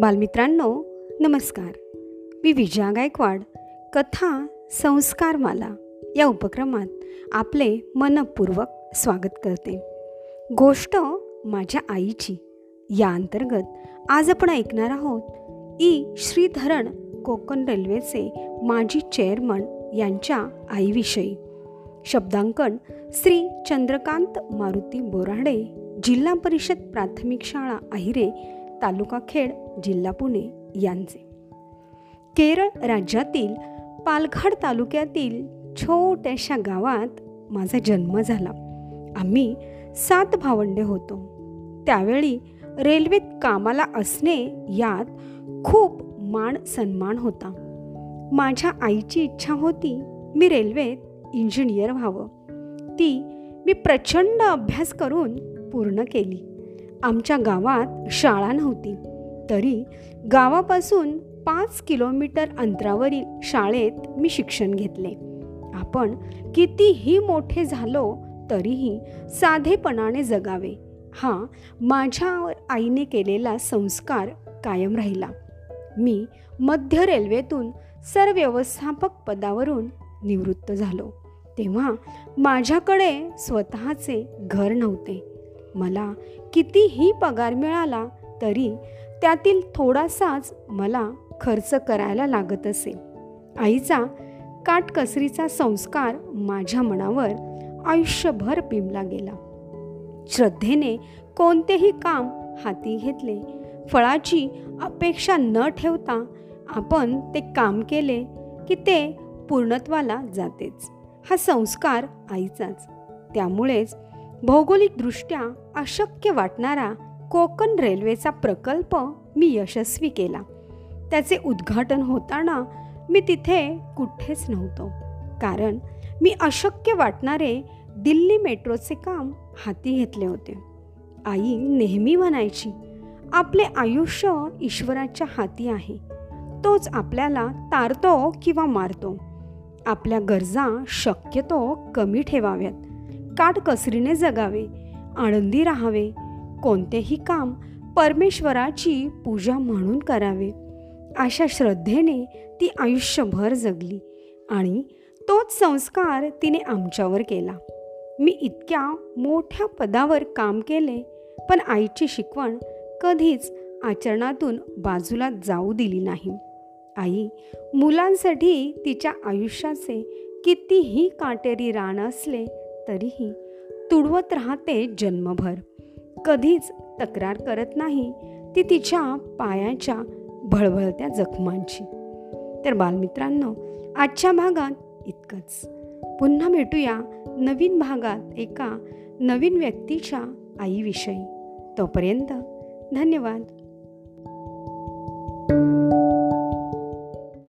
बालमित्रांनो नमस्कार. मी विजया गायकवाड कथा संस्कारमाला. या उपक्रमात आपले मनपूर्वक स्वागत करते. गोष्ट माझ्या आईची. या अंतर्गत आज आपण ऐकणार आहोत ई. श्रीधरण कोकण रेल्वेचे माजी चेअरमन यांच्या आईविषयी. शब्दांकन श्री. चंद्रकांत मारुती बोराडे जिल्हा परिषद प्राथमिक शाळा अहिरे तालुका खेड जिल्हा पुणे यांचे. केरळ राज्यातील पालघर तालुक्यातील छोट्याशा गावात माझा जन्म झाला. आम्ही सात भावंडे होतो. त्यावेळी रेल्वेत कामाला असणे यात खूप मान सन्मान होता. माझ्या आईची इच्छा होती मी रेल्वेत इंजिनियर व्हावं. ती मी प्रचंड अभ्यास करून पूर्ण केली. आमच्या गावात शाळा नव्हती. तरी गावापासून पाच किलोमीटर अंतरावरील शाळेत मी शिक्षण घेतले. आपण कितीही मोठे झालो तरीही साधेपणाने जगावे. हा माझ्यावर आईने केलेला संस्कार कायम राहिला. मी मध्य रेल्वेतून सरव्यवस्थापक पदावरून निवृत्त झालो. तेव्हा माझ्याकडे स्वतःचे घर नव्हते. मला कितीही पगार मिळाला तरी त्यातील थोडासाच मला खर्च करायला लागत असे. आईचा काटकसरीचा संस्कार माझ्या मनावर आयुष्यभर पिंबला गेला. श्रद्धेने कोणतेही काम हाती घेतले. फळाची अपेक्षा न ठेवता आपण ते काम केले की ते पूर्णत्वाला जातेच. हा संस्कार आईचाच. त्यामुळेच भौगोलिकदृष्ट्या अशक्य वाटणारा कोकण रेल्वेचा प्रकल्प मी यशस्वी केला. त्याचे उद्घाटन होताना मी तिथे कुठेच नव्हतो. कारण मी अशक्य वाटणारे दिल्ली मेट्रोचे काम हाती घेतले होते. आई नेहमी म्हणायची आपले आयुष्य ईश्वराच्या हाती आहे. तोच आपल्याला तारतो किंवा मारतो. आपल्या गरजा शक्यतो कमी ठेवाव्यात. काटकसरीने जगावे आनंदी राहावे. कोणतेही काम परमेश्वराची पूजा म्हणून करावे. अशा श्रद्धेने ती आयुष्यभर जगली आणि तोच संस्कार तिने आमच्यावर केला. मी इतक्या मोठ्या पदावर काम केले पण आईची शिकवण कधीच आचरणातून बाजूला जाऊ दिली नाही. आई मुलांसाठी तिच्या आयुष्याचे कितीही काटेरी रान असले तरीही तुडवत राहते जन्मभर. कधीच तक्रार करत नाही ती तिच्या पायाच्या भळभळत्या जखमांची. तर बालमित्रांनो आजच्या भागात इतकंच. पुन्हा भेटूया नवीन भागात एका नवीन व्यक्तीच्या आईविषयी. तोपर्यंत धन्यवाद.